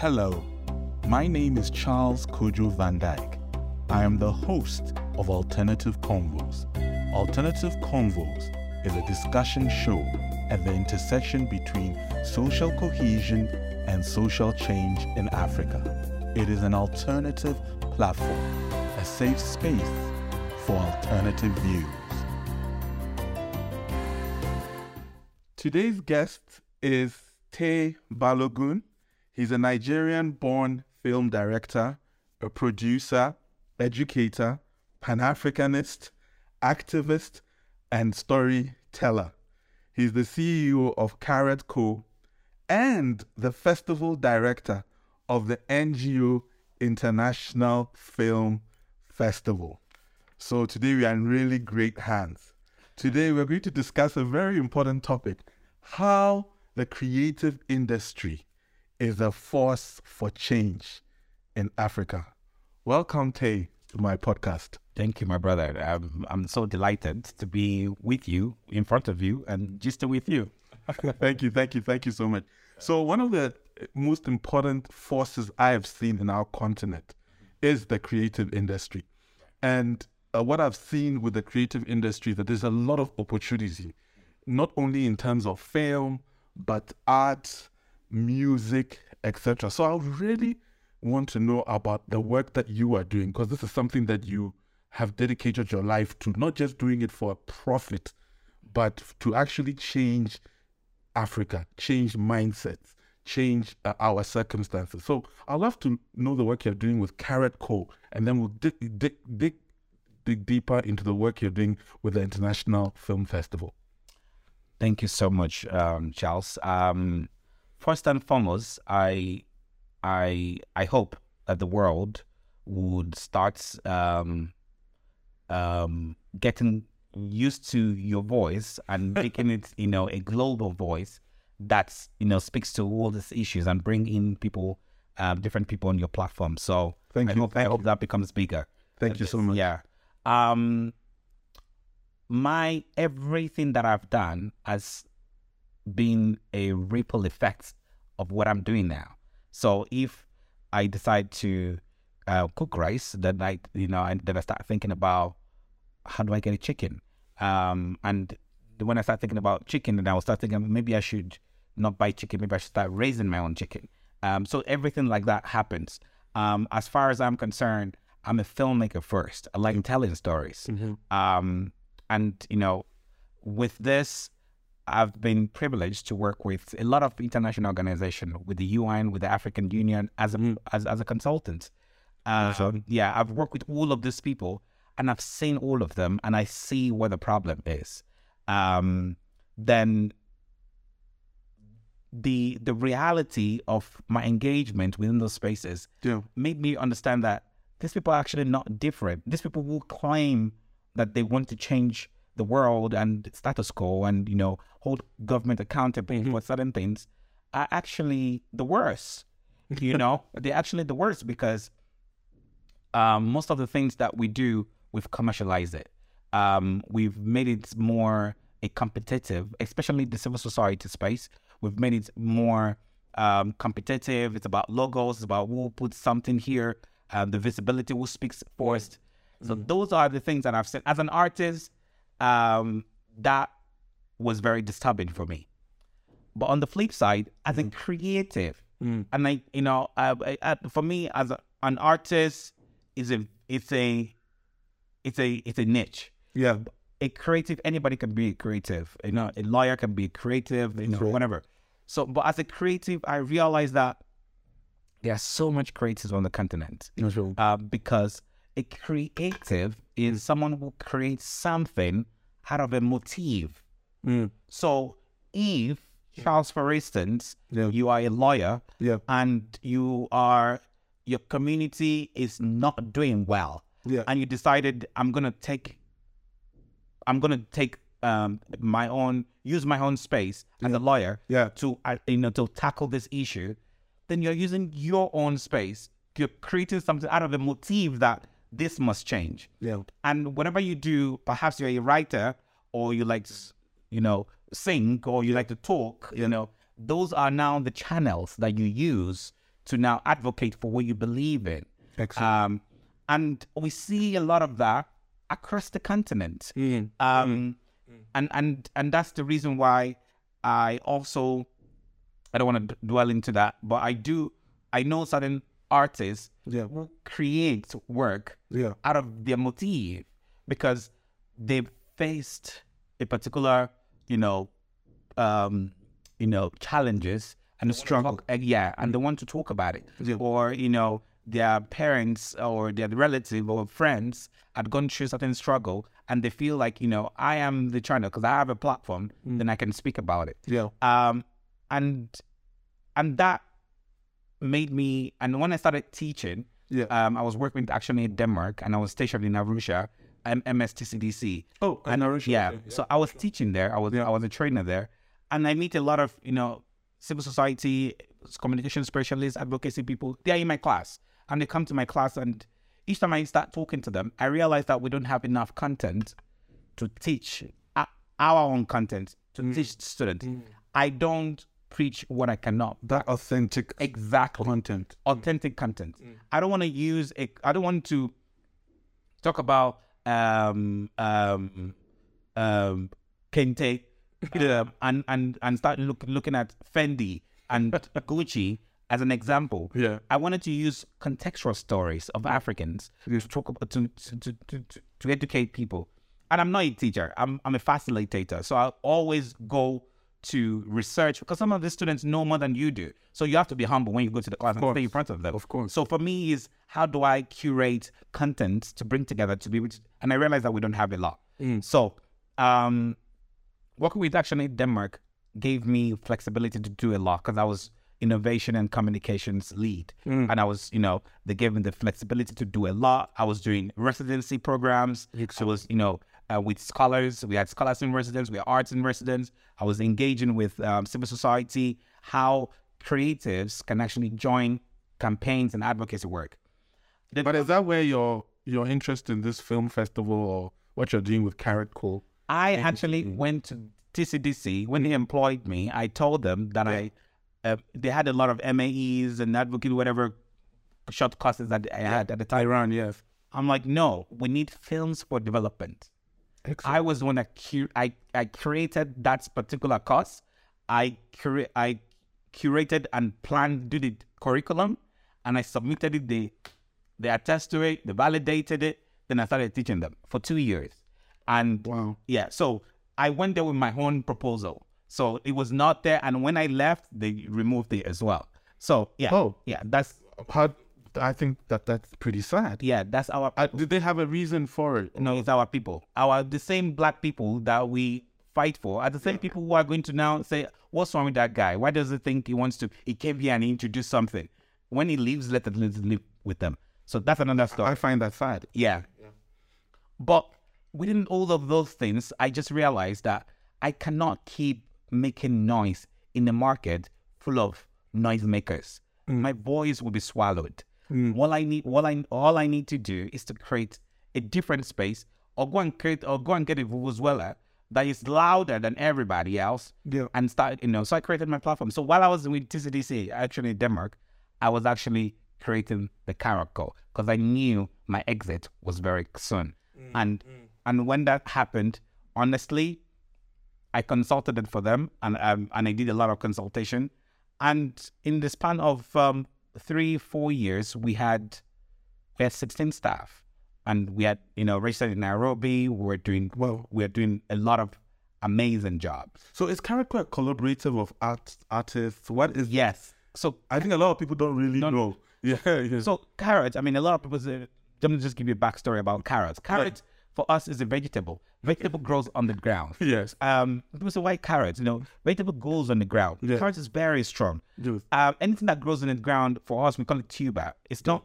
Hello, my name is Charles Kojo Vandyck. I am the host of Alternative Convos. Alternative Convos is a discussion show at the intersection between social cohesion and social change in Africa. It is an alternative platform, a safe space for alternative views. Today's guest is Taye Balogun. He's a Nigerian born film director, a producer, educator, Pan Africanist, activist, and storyteller. He's the CEO of Carrot Co. and the festival director of the NGO International Film Festival. So today we are in really great hands. Today we're going to discuss a very important topic how the creative industry is a force for change in Africa. Welcome, Taye, to my podcast. Thank you, my brother. I'm, I'm so delighted to be with you, in front of you, and just with you. thank you, thank you, thank you so much. So, one of the most important forces I have seen in our continent is the creative industry. And uh, what I've seen with the creative industry that there's a lot of opportunity, not only in terms of film, but art, music, etc. So I really want to know about the work that you are doing because this is something that you have dedicated your life to, not just doing it for a profit, but to actually change Africa, change mindsets, change uh, our circumstances. So I'd love to know the work you're doing with Carrot Co. And then we'll dig, dig, dig, dig deeper into the work you're doing with the International Film Festival. Thank you so much, um, Charles. Um, first and foremost, I, I, I hope that the world would start um, um, getting used to your voice and making it, you know, a global voice that you know speaks to all these issues and bring in people, uh, different people on your platform. So thank I you. Hope, thank I hope you. that becomes bigger. Thank you so much. Yeah. Um, my everything that I've done has been a ripple effect of what I'm doing now. So if I decide to uh, cook rice, then I, you know, and then I start thinking about how do I get a chicken? Um, and when I start thinking about chicken, then I will start thinking maybe I should not buy chicken. Maybe I should start raising my own chicken. Um, so everything like that happens. Um, as far as I'm concerned, I'm a filmmaker first. I like telling stories. Mm-hmm. Um, and you know, with this, I've been privileged to work with a lot of international organizations, with the UN, with the African Union, as a Mhm. as, as a consultant. Uh, Awesome. yeah, I've worked with all of these people, and I've seen all of them, and I see where the problem is. Um, then the the reality of my engagement within those spaces Yeah. made me understand that these people are actually not different. These people will claim that they want to change the world and status quo and, you know, hold government accountable for certain things are actually the worst. You know, they're actually the worst because um, most of the things that we do, we've commercialized it. Um, we've made it more a competitive, especially the civil society space. We've made it more um, competitive. It's about logos. It's about who puts something here. Um, the visibility, who speaks first. So those are the things that I've said. As an artist, um, that was very disturbing for me. But on the flip side, as a creative, Mm. and I, you know, uh, I, I, for me as a, an artist, is a it's a it's a it's a niche. Yeah. A creative, anybody can be a creative. You know, a lawyer can be creative. You know, right. whatever. So, but as a creative, I realized that there are so much creatives on the continent uh, because a creative is someone who creates something out of a motive. Mm. So if Charles, for instance, Yeah. you are a lawyer Yeah. and you are your community is not doing well, Yeah. and you decided I'm gonna take, I'm gonna take um, my own use my own space as a lawyer to uh, you know to tackle this issue, then you're using your own space. You're creating something out of a motive that this must change. Yeah. And whatever you do, perhaps you're a writer or you like, to, you know, sing or you like to talk, you know, those are now the channels that you use to now advocate for what you believe in. Excellent. Um, and we see a lot of that across the continent. Um, and and and that's the reason why I also I don't want to dwell into that, but I do I know certain artists Yeah. who create work Yeah. out of their motive because they've faced a particular, you know, um, you know, challenges and struggle. uh, yeah, and they want to talk about it. Yeah. Or, you know, their parents or their relative or friends had gone through certain struggle and they feel like, you know, I am the channel because I have a platform, then I can speak about it. Yeah. Um, and and that made me and when I started teaching, Yeah. um, I was working with ActionAid Denmark and I was stationed in Arusha, M- MSTCDC. Oh, And Arusha, yeah, okay, so I was teaching there. I was I was a trainer there, and I meet a lot of you know civil society, communication specialists, advocacy people. They are in my class, and they come to my class, and each time I start talking to them, I realize that we don't have enough content to teach uh, our own content to teach students. I don't preach what I cannot. That authentic Exactly content. authentic content. I don't want to use a. I don't want to talk about um um um Kente um, and and and start look, looking at Fendi and Gucci as an example. Yeah. I wanted to use contextual stories of Africans to talk about to, to, to, to to educate people. And I'm not a teacher. I'm I'm a facilitator. So I always go to research because some of the students know more than you do. So you have to be humble when you go to the class and stay in front of them. Of course. So for me is how do I curate content to bring together to be able to, and I realize that we don't have a lot. So um working with Action actually Denmark gave me flexibility to do a lot because I was innovation and communications lead. And I was, you know, they gave me the flexibility to do a lot. I was doing residency programs. I was, you know, uh, with scholars. We had scholars in residence. We had arts in residence. I was engaging with um, civil society, how creatives can actually join campaigns and advocacy work. The- But is that where your your interest in this film festival or what you're doing with Carrot Co.? I actually went to TCDC when they employed me. I told them that I uh, they had a lot of MAEs and advocate whatever short courses that I had at the time. Iran, yes. I'm like, no, we need films for development. I was the one that cu- I I created that particular course. I cura- I curated and planned, did the curriculum, and I submitted it. They they attest to it. They validated it. Then I started teaching them for two years. And Wow. yeah, so I went there with my own proposal. So it was not there, and when I left, they removed it as well. So yeah, Oh. yeah, that's How, I think that that's pretty sad. yeah, that's our Uh, did they have a reason for it? no, it's our people. Our the same black people that we fight for are the same people who are going to now say, "What's wrong with that guy? Why does he think he wants to? He came here and he introduced something. When he leaves, let him live with them." So that's another story. I find that sad. Yeah. But within all of those things, I just realized that I cannot keep making noise in a market full of noisemakers. My voice will be swallowed. All I need, all I, all I need to do is to create a different space, or go and create, or go and get a vuvuzela that is louder than everybody else, Yeah. and start, you know. So I created my platform. So while I was with TCDC, ActionAid Denmark, I was actually creating the character because I knew my exit was very soon. And and when that happened, honestly, I consulted it for them, and um, and I did a lot of consultation. And in the span of um, three four years, we had we had sixteen staff, and we had you know registered in Nairobi. We were doing well. we are doing a lot of amazing jobs. So is Carrot a collaborative of art artists? What is? Yes. So I think a lot of people don't really know. Yeah. yeah. So carrots, I mean, a lot of people say, let me just give you a backstory about carrots. Carrot for us is a vegetable. Vegetable grows on the ground. yes. Um, it was a white carrot. You know, vegetable grows on the ground. Yeah. Carrot is very strong. Yes. Um, anything that grows on the ground for us, we call it tuber. It's not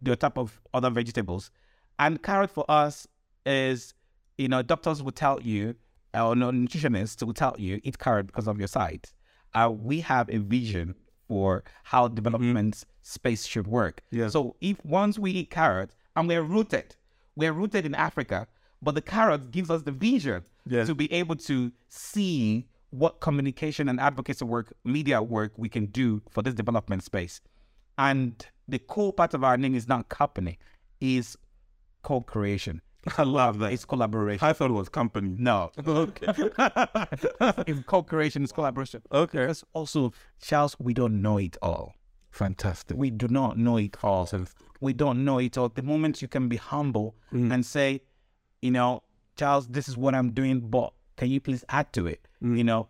the type of other vegetables. And carrot for us is, you know, doctors will tell you, or no, nutritionists will tell you, eat carrot because of your sight. Uh, we have a vision for how development space should work. Yeah. So if once we eat carrot and we're rooted, we're rooted in Africa, but the carrot gives us the vision Yes. to be able to see what communication and advocacy work, media work we can do for this development space. And the cool part of our name is not company, is co-creation. I love that. It's collaboration. I thought it was company. No, Okay. it's co-creation, it's collaboration. okay. Because also, Charles, we don't know it all. Fantastic. We do not know it all. We don't know it all. The moment you can be humble mm. and say, you know, Charles, this is what I'm doing, but can you please add to it? Mm. You know,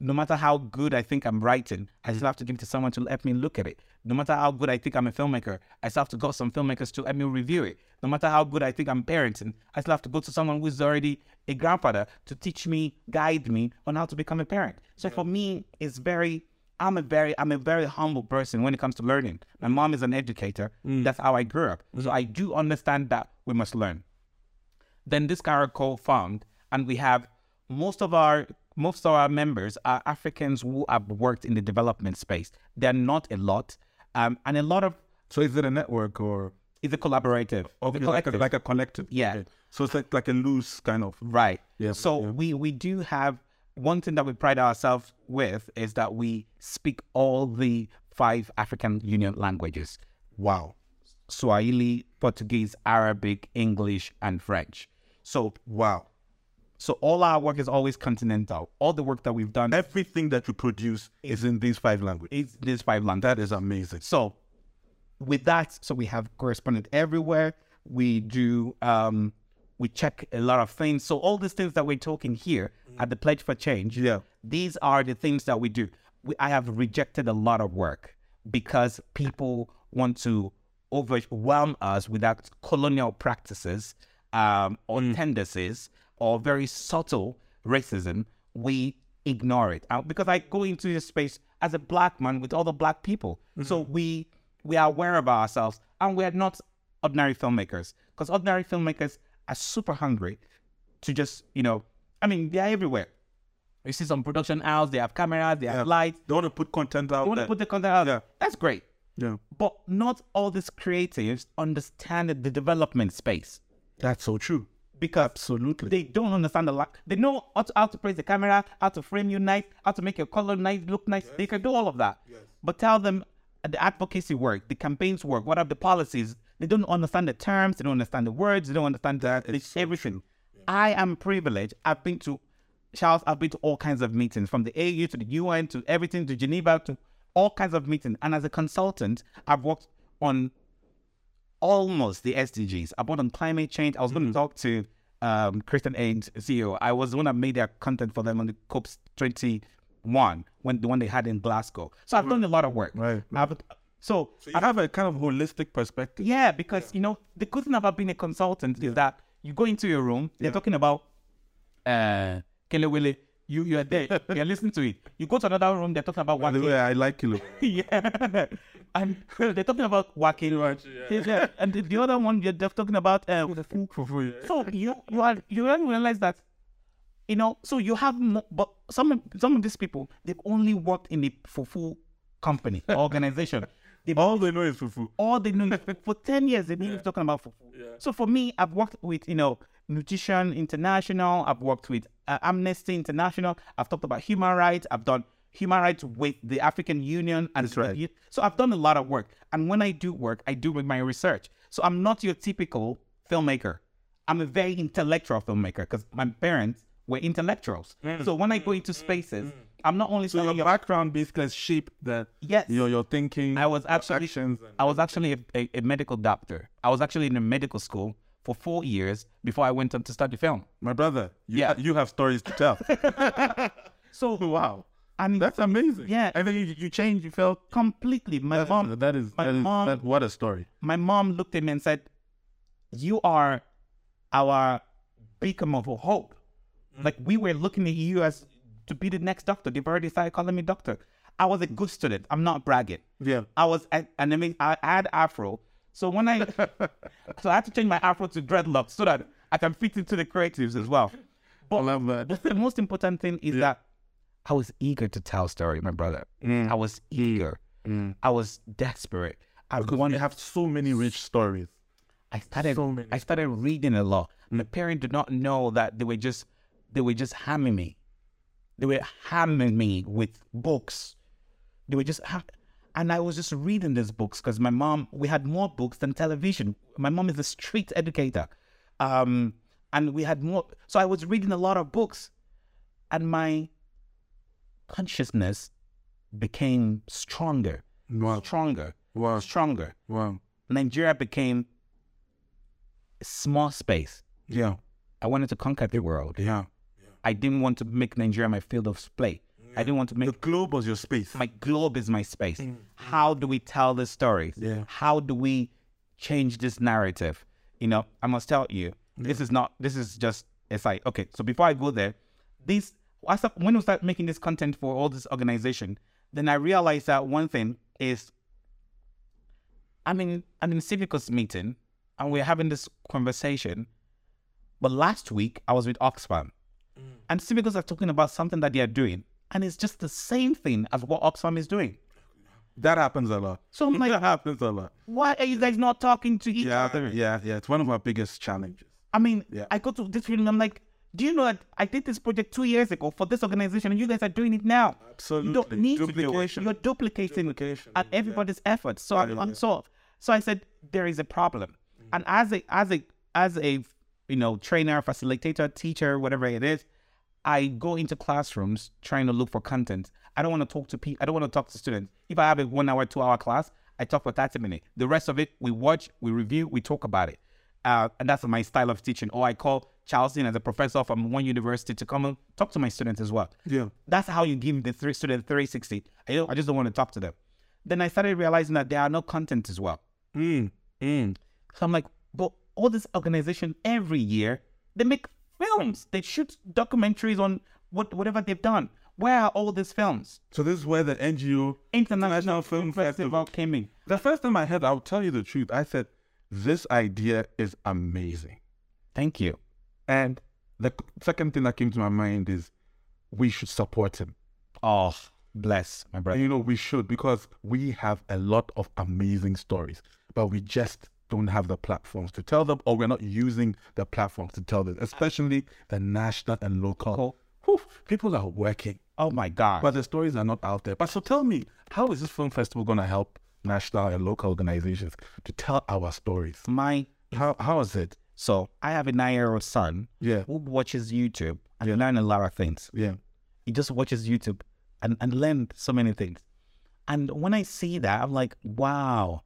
no matter how good I think I'm writing, I still have to give it to someone to let me look at it. No matter how good I think I'm a filmmaker, I still have to go to some filmmakers to let me review it. No matter how good I think I'm parenting, I still have to go to someone who's already a grandfather to teach me, guide me on how to become a parent. So for me, it's very I'm a very I'm a very humble person when it comes to learning. My mom is an educator. That's how I grew up. So I do understand that we must learn. Then this Carrot Co. found, and we have most of our most of our members are Africans who have worked in the development space. They're not a lot, um, and a lot of So is it a network or it's a collaborative. or It's like, a, collective. like a collective? Yeah. So it's like like a loose kind of. Right. Yeah, So yeah. we we do have one thing that we pride ourselves with is that we speak all the five African Union languages: Wow. Swahili, Portuguese, Arabic, English, and French. So Wow. so all our work is always continental. All the work that we've done Everything that you produce is in these five languages. is these five languages. That is amazing. So with that, so we have correspondent everywhere. We do um we check a lot of things. So all these things that we're talking here at the Pledge for Change, Yeah. these are the things that we do. We, I have rejected a lot of work because people want to overwhelm us with that colonial practices um, or tendencies or very subtle racism. We ignore it Uh, because I go into this space as a black man with other black people. So we we are aware of ourselves and we are not ordinary filmmakers because ordinary filmmakers are super hungry to just you know I mean they're everywhere. You see some production house, they have cameras, they have lights. They want to put content out They want to put the content out. Yeah. That's great. yeah. But not all these creatives understand the development space That's so true. because Absolutely. they don't understand the lack. they know how to, how to place the camera, how to frame you nice, how to make your color nice, look nice. They can do all of that. Yes. But tell them the advocacy work, the campaigns work, what are the policies? They don't understand the terms, they don't understand the words, they don't understand that it's everything. I am privileged. I've been to Charles, I've been to all kinds of meetings from the AU to the UN to everything to Geneva to all kinds of meetings. And as a consultant, I've worked on almost the SDGs. I worked on climate change. I was going to talk to um, Christian Aid, CEO. I was the one that made their content for them on the COPs 21, when the one they had in Glasgow. So I've done a lot of work. Right. I've, so, So you have a kind of holistic perspective. yeah, because you know the good thing about being a consultant is that you go into your room. They're talking about uh, Kelewele. You you are there. You're listening to it. You go to another room. They're talking about By Wake. I like Kilo. yeah, and they're talking about Wake. Yeah. and the, the other one they're they're talking about uh, so you you are you don't realize that you know so you have mo- but some of- some of these people they've only worked in the fufu company organization. They've All they know is fufu. all they know for 10 years they've been talking about fufu. So for me, I've worked with, you know, Nutrition International, I've worked with uh, Amnesty International, I've talked about human rights, I've done human rights with the African Union and That's right. so I've done a lot of work. And when I do work, I do with my research. So I'm not your typical filmmaker. I'm a very intellectual filmmaker because my parents were intellectuals. Mm. So when I go mm. into spaces, mm. I'm not only So your you background basically has shaped that Yes. your your thinking. I was actually I was actually a, a, a medical doctor. I was actually in a medical school for four years before I went on to study film. my brother. You, Yeah. you have stories to tell. So wow, and that's amazing. Yeah. and then you, you changed. You felt completely my mom that is my that is mom- that, what a story. my mom looked at me and said, "You are our beacon of hope. Mm. Like we were looking at you as to be the next doctor. They've already started calling me doctor. I was a good student. I'm not bragging. Yeah. I was an I mean I had afro. So when I so I had to change my afro to dreadlocks so that I can fit into the creatives as well. I love that. But the most important thing is that I was eager to tell story, my brother. Mm. I was mm. eager. Mm. I was desperate. I Because wanted we have so many rich stories. I started So. I started reading a lot. My parents did not know that they were just they were just hamming me. They were hammering me with books. They were just ha- And I was just reading these books because my mom, we had more books than television. My mom is a street educator. Um, and we had more. So I was reading a lot of books and my consciousness became stronger, Wow. stronger, Wow. stronger. Wow. Nigeria became a small space. Yeah. I wanted to conquer the world. Yeah. I didn't want to make Nigeria my field of play. I didn't want to make The globe was your space. my globe is my space. Mm. How do we tell the stories? Yeah. How do we change this narrative? You know, I must tell you, this is not. This is just. It's like okay. So before I go there, this when we start making this content for all this organization, then I realized that one thing is, I mean, I'm in Civicus meeting, and we're having this conversation. But last week I was with Oxfam, and Civicus are talking about something that they are doing, and it's just the same thing as what Oxfam is doing. that happens a lot. So I'm like, that happens a lot. why are you guys not talking to each Yeah. other? Yeah. Yeah. It's one of our biggest challenges. I mean, Yeah. I go to this meeting, I'm like, do you know that I did this project two years ago for this organization and you guys are doing it now? Absolutely. You don't Absolutely. need to do it. Duplication. You're duplicating Duplication, at yeah. everybody's efforts. So I'm, I'm so so I said there is a problem. Mm. And as a as a as a you know trainer, facilitator, teacher, whatever it is, I go into classrooms trying to look for content. I don't want to talk to people. I don't want to talk to students. If I have a one hour, two hour class, I talk for 30 minutes. The rest of it, we watch, we review, we talk about it. Uh, and that's my style of teaching. Or I call Charleston as a professor from one university to come and talk to my students as well. Yeah. That's how you give the three student 360. I, don't, I just don't want to talk to them. Then I started realizing that there are no content as well. Mm. Mm. So I'm like, but all these organizations every year, they make films. They shoot documentaries on what whatever they've done. Where are all these films? So this is where the NGO International Film Film Festival came in. The first time I heard, I'll tell you the truth. I said, "This idea is amazing." Thank you. And the second thing that came to my mind is, we should support him. Oh, bless my And brother. you know, we should because we have a lot of amazing stories, but we just don't have the platforms to tell them, or we're not using the platforms to tell them, especially the national and local. Whew, people are working, Oh my God. but the stories are not out there. But so tell me, how is this film festival going to help national and local organizations to tell our stories? my How how is it? so I have a nine year old son Yeah, who watches YouTube and learn a lot of things. yeah, he just watches YouTube and, and learned so many things. And when I see that, I'm like, wow,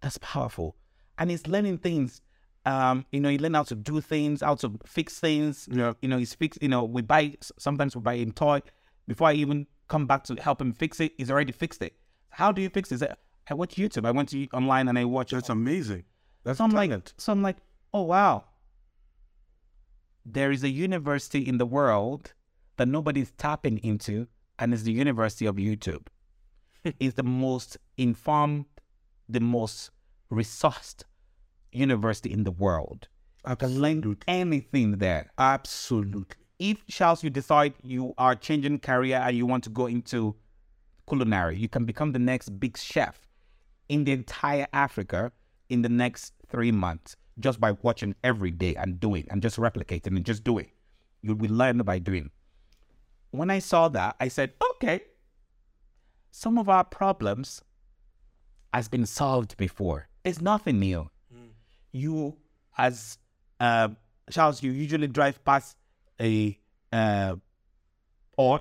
that's powerful. And he's learning things. Um, you know, he learned how to do things, how to fix things. yeah. You know, he's fix. You know, we buy sometimes we buy him toy. Before I even come back to help him fix it, he's already fixed it. How do you fix it? I watch YouTube. I went to online and I watch. That's amazing. That's So I'm like, talent. so I'm like, oh wow. There is a university in the world that nobody's tapping into, and it's the University of YouTube. it's the most informed, the most resourced university in the world. I can learn anything there. Absolutely. If Charles, you decide you are changing career and you want to go into culinary, you can become the next big chef in the entire Africa in the next three months just by watching every day and doing and just replicating and just doing. You will learn by doing. When I saw that, I said, okay, some of our problems has been solved before. It's nothing new. You, as uh, Charles, you usually drive past a uh, or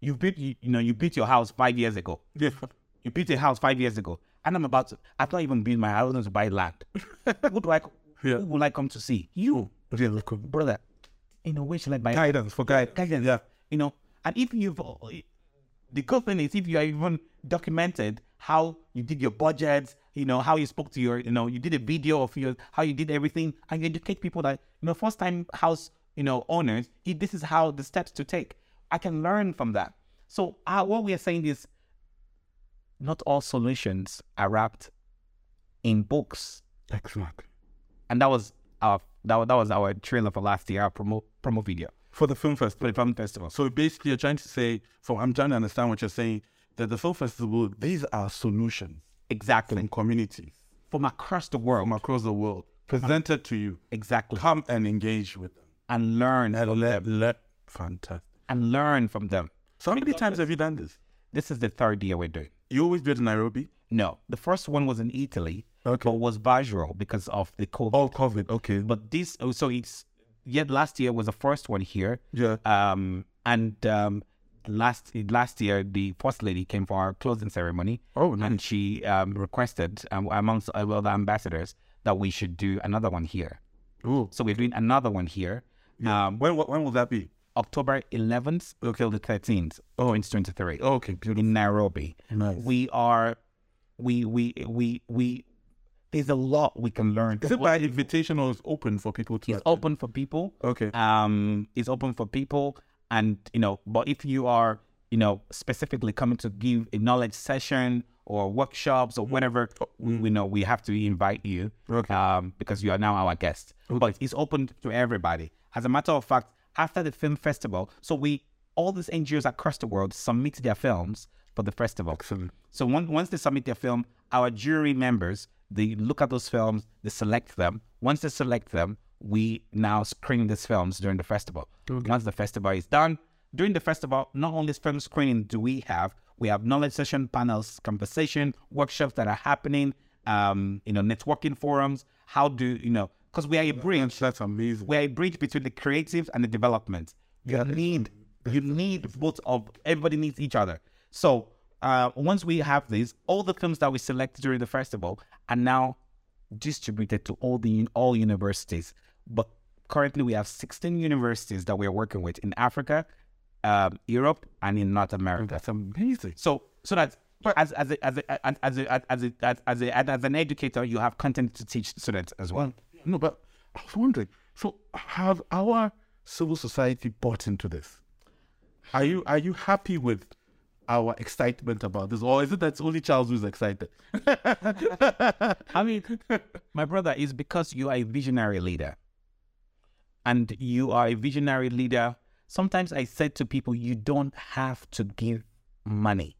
you built you, you know you built your house five years ago. Yeah. You built a house five years ago, and I'm about to. I've not even built my house. I want to buy land. who do I? Yeah. Who will I come to see? You, Yeah, look. brother. In a way, should I buy Guidance for guidance. guidance? Yeah. You know, and if you've the good thing is if you are even documented how you did your budgets, you know how you spoke to your, you know, you did a video of your how you did everything, and you educate people that you know first time house you know owners. This is how the steps to take. I can learn from that. So uh, what we are saying is, not all solutions are wrapped in books, Excellent. and that was our that, was- that was our trailer for last year, our promo promo video For the film for festival. the film festival. So basically, you're trying to say, so I'm trying to understand what you're saying, that the film festival, these are solutions Exactly. from communities From across the world. from across the world presented to you. Exactly. Come and engage with them. And learn And let, let, fantastic. and learn from them. So how many times have you done this? This is the third year we're doing. You always do it in Nairobi? No, the first one was in Italy, Okay. but was virtual because of the COVID. Oh, COVID. Okay. But this, oh, so it's yet last year was the first one here. Yeah. Um, and um, last last year the first lady came for our closing ceremony. Oh, nice. and she um, requested um, amongst uh, well, the ambassadors that we should do another one here. Ooh. So we're doing another one here. Um, When, when will that be? October 11th till the 13th, oh, 2023, Okay, beautiful. in Nairobi. Nice. We are, we we we we. There's a lot we can learn. Is it by invitation or is open for people to? It's open for people. Okay. Um, it's open for people, and you know, but if you are, you know, specifically coming to give a knowledge session or workshops or whatever, we, we know we have to invite you. Okay. Um, because you are now our guest. But it's open to everybody. As a matter of fact, after the film festival, so we all these NGOs across the world submit their films for the festival. Excellent. So one, once they submit their film, our jury members they look at those films, they select them. Once they select them, we now screen these films during the festival. Once the festival is done, during the festival, not only film screening do we have, we have knowledge session, panels, conversation, workshops that are happening, um, you know, networking forums. How do you know? Because we are a bridge. That's amazing. We are a bridge between the creatives and the development. You need you need both of everybody needs each other. So uh, once we have these, all the films that we select during the festival are now distributed to all the all universities. But currently, we have 16 universities that we're working with in Africa, um, Europe, and in North America. That's amazing. So so that as as a, as a, as a, as a, as a, as as, a, as an educator, you have content to teach students as well. No, but I was wondering. So, have our civil society bought into this? Are you are you happy with our excitement about this, or is it that only Charles who's excited? I mean, my brother, is because you are a visionary leader. And you are a visionary leader. Sometimes I said to people, you don't have to give money.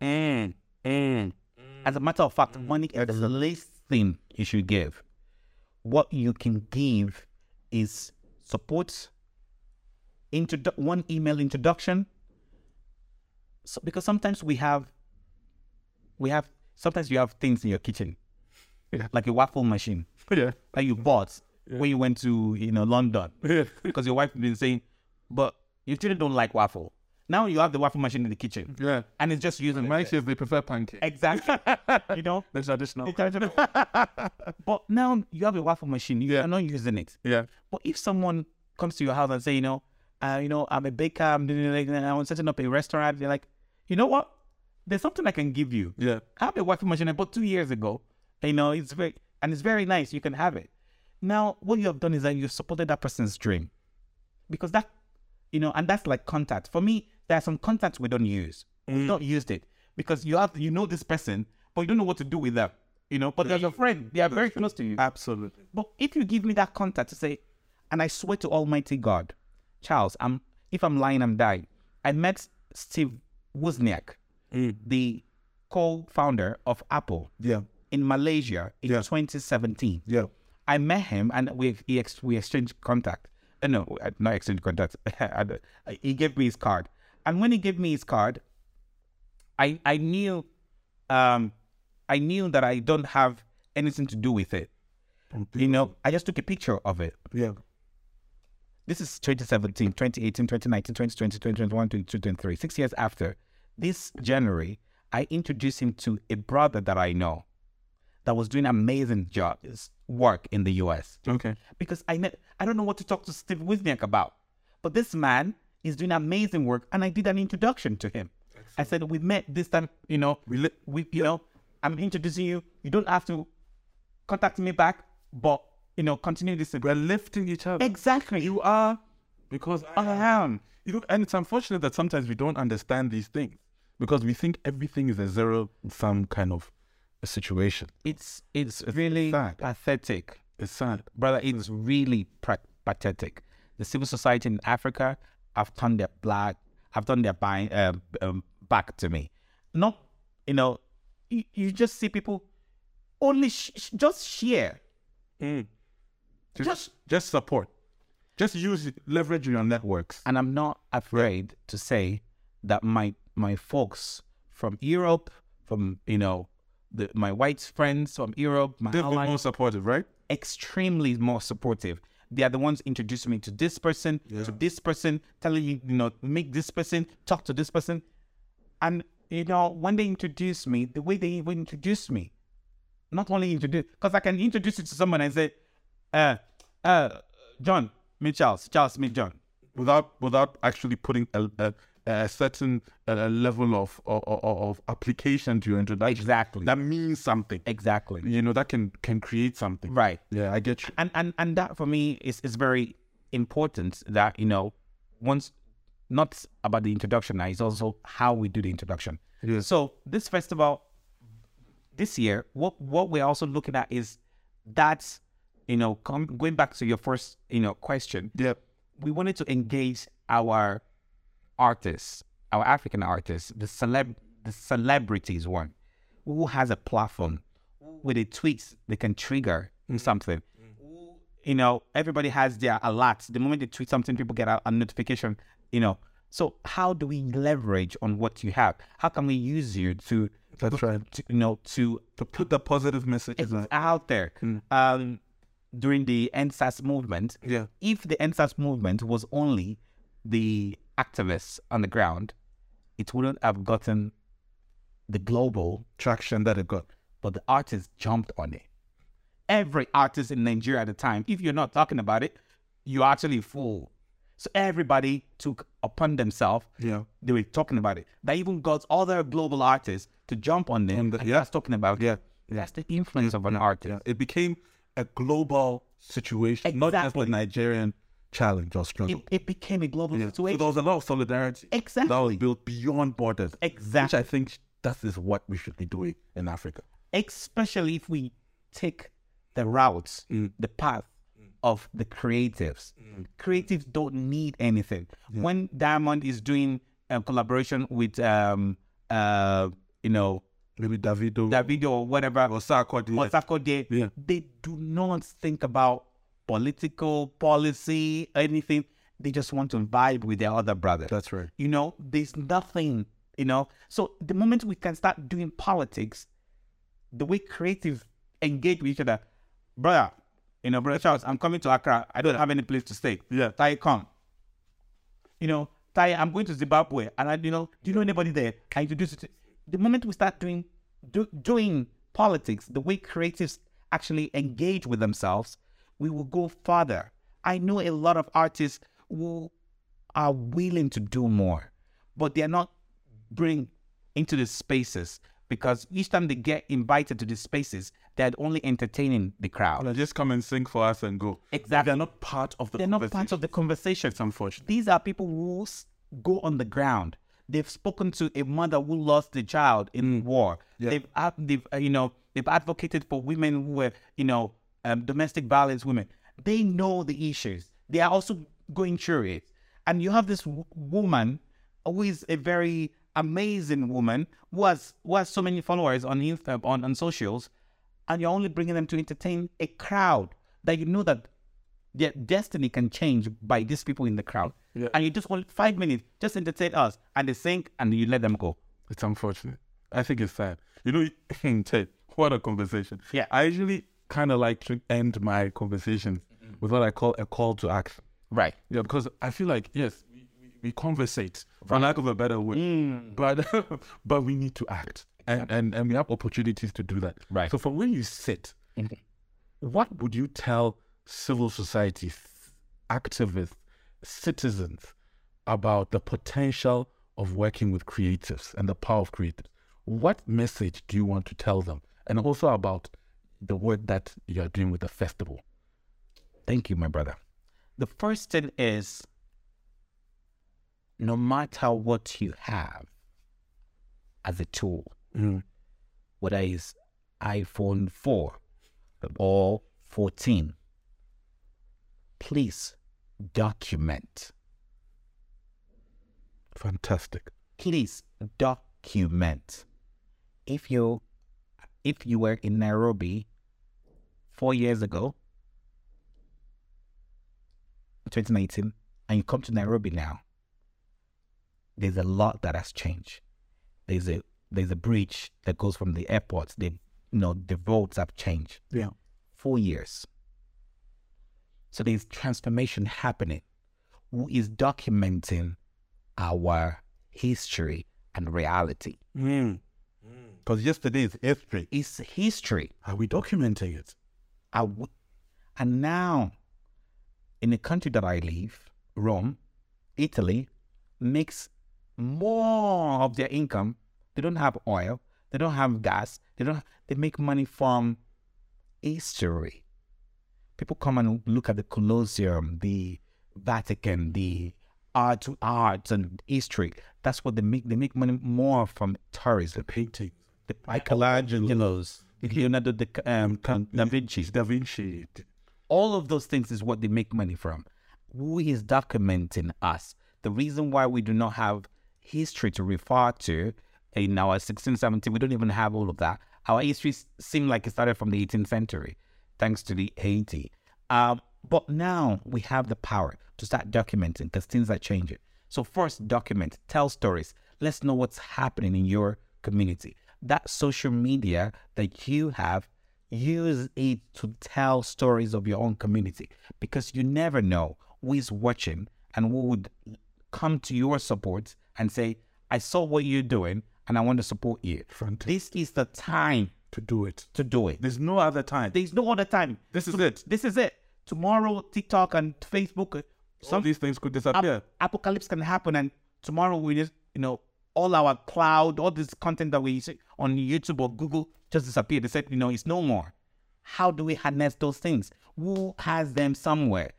And, and, mm. as a matter of fact, mm. money is the least thing you should give. What you can give is support, introdu- one email introduction. So, because sometimes we have, we have, sometimes you have things in your kitchen, Yeah. like a waffle machine yeah, that you bought when you went to you know London because your wife has been saying, but your children don't like waffle. Now you have the waffle machine in the kitchen yeah. and it's just using My kids they prefer pancake. exactly. you know, The traditional. but now you have a waffle machine. You Yeah. are not using it. Yeah, But if someone comes to your house and say, you know, uh, you know, I'm a baker, I'm doing like, I'm setting up a restaurant, they're like, you know what? There's something I can give you. yeah. I have a waffle machine I bought two years ago. You know, it's very and it's very nice. You can have it. Now, what you have done is that you've supported that person's dream. Because that, you know, and that's like contact. For me, there are some contacts we don't use. We've mm. not used it. Because you have you know this person, but you don't know what to do with them. You know, but they're your friend. They are very close to you. Absolutely. But if you give me that contact to say, and I swear to Almighty God, Charles, I'm if I'm lying, I'm dying. I met Steve Wozniak, mm. the co-founder of Apple, Yeah, in Malaysia in Yeah. 2017. yeah. I met him and we he ex- we exchanged contact. Uh, no, uh, not exchange contact. Don't- he gave me his card, and when he gave me his card, I I knew, um, I knew that I don't have anything to do with it. You know, I just took a picture of it. Yeah. This is 2017, 2018, 2019, 2020, 2021, 2023. Six years after, this January, I introduced him to a brother that I know that was doing amazing job, his work in the US. Okay. Because I ne- I don't know what to talk to Steve Wozniak about. But this man is doing amazing work, and I did an introduction to him. I said, we met this time, you know, We li- we, you know, I'm introducing you. You don't have to contact me back, but, you know, continue this. we're lifting each other. Exactly. You are because I am. You know, and it's unfortunate that sometimes we don't understand these things because we think everything is a zero sum kind of a situation. It's it's really sad. pathetic, It's sad. brother. It's really pathetic. The civil society in Africa have turned their black, have turned their um, um, back to me. Not, you know, you, you just see people only sh- just share. Just, Just- just support. Just use it, leverage your networks. And I'm not afraid to say that my my folks from Europe, from you know, the, my white friends from Europe, my They've been allies, more supportive, right? extremely more supportive. They are the ones introducing me to this person, to this person, telling you, you know, make this person, talk to this person. And, you know, when they introduce me, the way they even introduce me, not only introduce, because I can introduce you to someone and say, uh, uh, John, meet Charles, Charles, meet John. Without without actually putting a, a, a certain uh level of, of of application to your introduction. Exactly. That means something. Exactly. You know, that can can create something. Right. Yeah, I get you. and and and that for me is is very important that you know once not about the introduction now it's also how we do the introduction Yes. so this festival this year what what we're also looking at is that you know com- going back to your first you know question Yeah. we wanted to engage our artists, our African artists, the celeb, the celebrities one, who has a platform with a tweet they can trigger mm. something. Mm. You know, everybody has their alerts. The moment they tweet something, people get a, a notification. You know, so how do we leverage on what you have? How can we use you to, That's right. to you know, to To put the positive message it's out. out there. Mm. Um, during the EndSARS movement, Yeah. if the EndSARS movement was only the activists on the ground, it wouldn't have gotten the global, Traction that it got. but the artists jumped on it. Every artist in Nigeria at the time, if you're not talking about it, you're actually a fool. So everybody took upon themselves, Yeah. they were talking about it. They even got other global artists to jump on them the- and yeah. talking about it. Yeah. That's the influence of an artist. Yeah. It became a global situation, not just Exactly. a Nigerian challenge or struggle. It, it became a global Yeah. So there was a lot of solidarity Exactly. that was built beyond borders. Exactly. Which. I think that is what we should be doing in Africa. Especially if we take the routes, Mm. the path of the creatives. Creatives don't need anything. When Diamond is doing a collaboration with, um, uh, you know, Maybe Davido Davido or whatever, or Sarkodie. or Sarkodie, Yeah. they do not think about political policy, anything. They just want to vibe with their other brother. That's right. You know, there's nothing, you know. So the moment we can start doing politics, the way creative engage with each other, brother, you know, brother Charles, I'm coming to Accra. I don't have any place to stay. Yeah. Taye, come. You know, Taye, I'm going to Zimbabwe, and I, you know, do you know anybody there? I introduce you to. The moment we start doing do, doing politics, the way creatives actually engage with themselves, we will go further. I know a lot of artists who are willing to do more, but they're not bring into the spaces because each time they get invited to the spaces, they're only entertaining the crowd. Now just come and sing for us and go. Exactly. They're not part of the They're not part of the conversation. It's unfortunate. These are people who go on the ground. They've spoken to a mother who lost a child in war. Yeah. They've, they've uh, you know, they've advocated for women who were, you know, um, domestic violence women. They know the issues. They are also going through it. And you have this w- woman who is a very amazing woman who has who has so many followers on Insta, on on socials, and you're only bringing them to entertain a crowd that you know that their destiny can change by these people in the crowd. Yeah. And you just want five minutes, just entertain us, and they sing, and you let them go. It's unfortunate. I think it's sad. You know, Ted, what a conversation. Yeah. I usually kind of like to end my conversations mm-hmm. with what I call a call to action. Right. Yeah, because I feel like, yes, we, we, we conversate, for lack of a better word, mm. but but we need to act. And, and, and we have opportunities to do that. Right. So from where you sit, mm-hmm. what would you tell civil society, activists, citizens about the potential of working with creatives and the power of creatives? What message do you want to tell them? And also about the work that you're doing with the festival. Thank you, my brother. The first thing is no matter what you have as a tool, mm-hmm. whether it's iPhone 4 or 14, please document. Fantastic. Please document. If you if you were in Nairobi four years ago, 2019, and you come to Nairobi now, there's a lot that has changed. There's a there's a bridge that goes from the airport. They, you know, the roads have changed. Yeah. Four years. So there's transformation happening. Who is documenting our history and reality? Hmm. Hmm. Because yesterday is history. It's history. Are we documenting it? I w- and now, in the country that I live, Rome, Italy, makes more of their income. They don't have oil. They don't have gas. They don't. They make money from history. People come and look at the Colosseum, the Vatican, the art, art and history. That's what they make. They make money more from tourism. Painting. The Michelangelo's, Leonardo da, um, da Vinci, Da Vinci. all of those things is what they make money from. Who is documenting us? The reason why we do not have history to refer to in our 16, 17, we don't even have all of that. Our history s- seemed like it started from the 18th century, thanks to the Haiti. Um, but now we have the power to start documenting because things are changing. So first, document, tell stories. Let's know what's happening in your community. That social media that you have use it to tell stories of your own community because you never know who is watching and who would come to your support and say, I saw what you're doing and I want to support you. Fantastic. This is the time To do it. to do it. There's no other time. There's no other time. This is it. This is it. Tomorrow, TikTok and Facebook, uh, Some of these things could ap- disappear. apocalypse can happen, and tomorrow we just, you know, all our cloud, all this content that we on YouTube or Google just disappeared. They said, you know, it's no more. How do we harness those things? Who has them somewhere?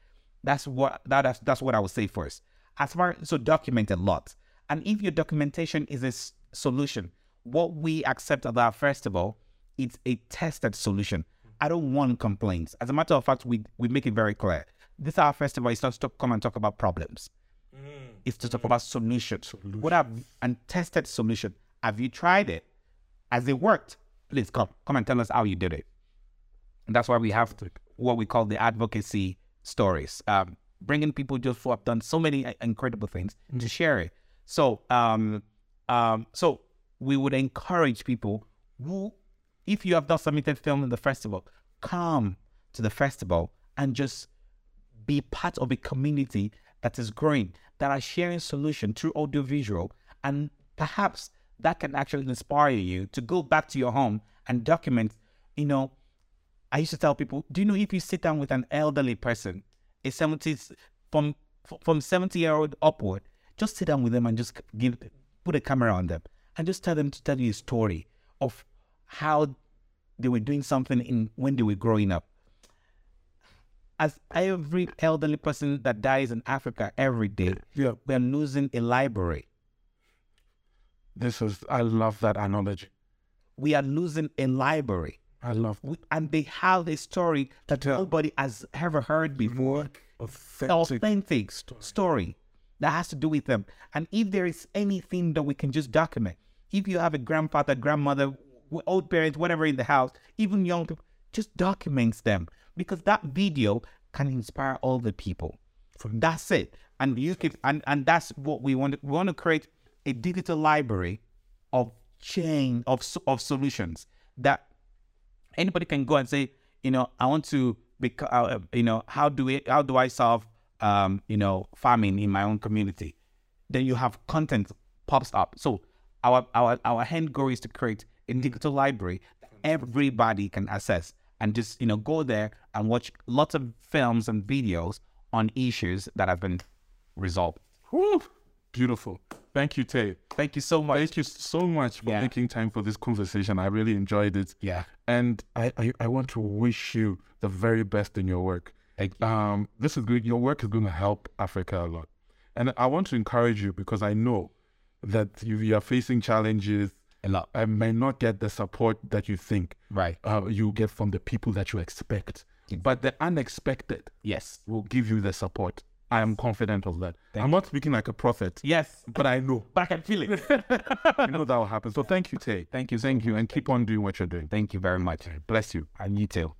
That's what that, that's that's what I would say first. As far so document a lot, and if your documentation is a solution, what we accept at our festival, it's a tested solution. I don't want complaints. As a matter of fact, we we make it very clear. This our festival is not to come and talk about problems. It's to talk about solutions. What have and tested solution? Have you tried it? Has it worked? Please come come and tell us how you did it. And that's why we have to, what we call the advocacy stories, um, bringing people just who have done so many uh, incredible things to share it. So, um, um, so we would encourage people who, if you have not submitted film in the festival, come to the festival and just be part of a community that is growing, that are sharing solution through audiovisual, and perhaps that can actually inspire you to go back to your home and document. You know, I used to tell people, do you know if you sit down with an elderly person, a seventy from from seventy year old upward, just sit down with them and just give put a camera on them and just tell them to tell you a story of how they were doing something in when they were growing up as every elderly person that dies in Africa every day, Yeah. we're losing a library. This is, I love that analogy. We are losing a library. I love We, and they have a story that tell. nobody has ever heard before. authentic. Authentic st- story that has to do with them. And if there is anything that we can just document, if you have a grandfather, grandmother, old parents, whatever in the house, even young people, just documents them because that video can inspire all the people. That's it. And you can, and, and that's what we want. We want to create a digital library of chain of of solutions that anybody can go and say, you know, I want to uh, you know, how do we, how do I solve, um, you know, farming in my own community? Then you have content pops up. So our our our end goal is to create a digital library that everybody can access and just you know go there and watch lots of films and videos on issues that have been resolved. Whew. Beautiful. Thank you, Taye. Thank you so much. Thank you so much for Yeah. making time for this conversation. I really enjoyed it. Yeah. And I, I, I want to wish you the very best in your work. Thank you. Um, this is good. Your work is going to help Africa a lot. And I want to encourage you because I know that you, you are facing challenges. A lot. I may not get the support that you think Right. uh, you get from the people that you expect. But the unexpected Yes. will give you the support. I am confident of that. I'm not speaking like a prophet, Yes. but I know. But I can feel it. I know that will happen. So thank you, Taye. Thank you. Thank you. And keep on doing what you're doing. Thank you very much. Bless you. And you too.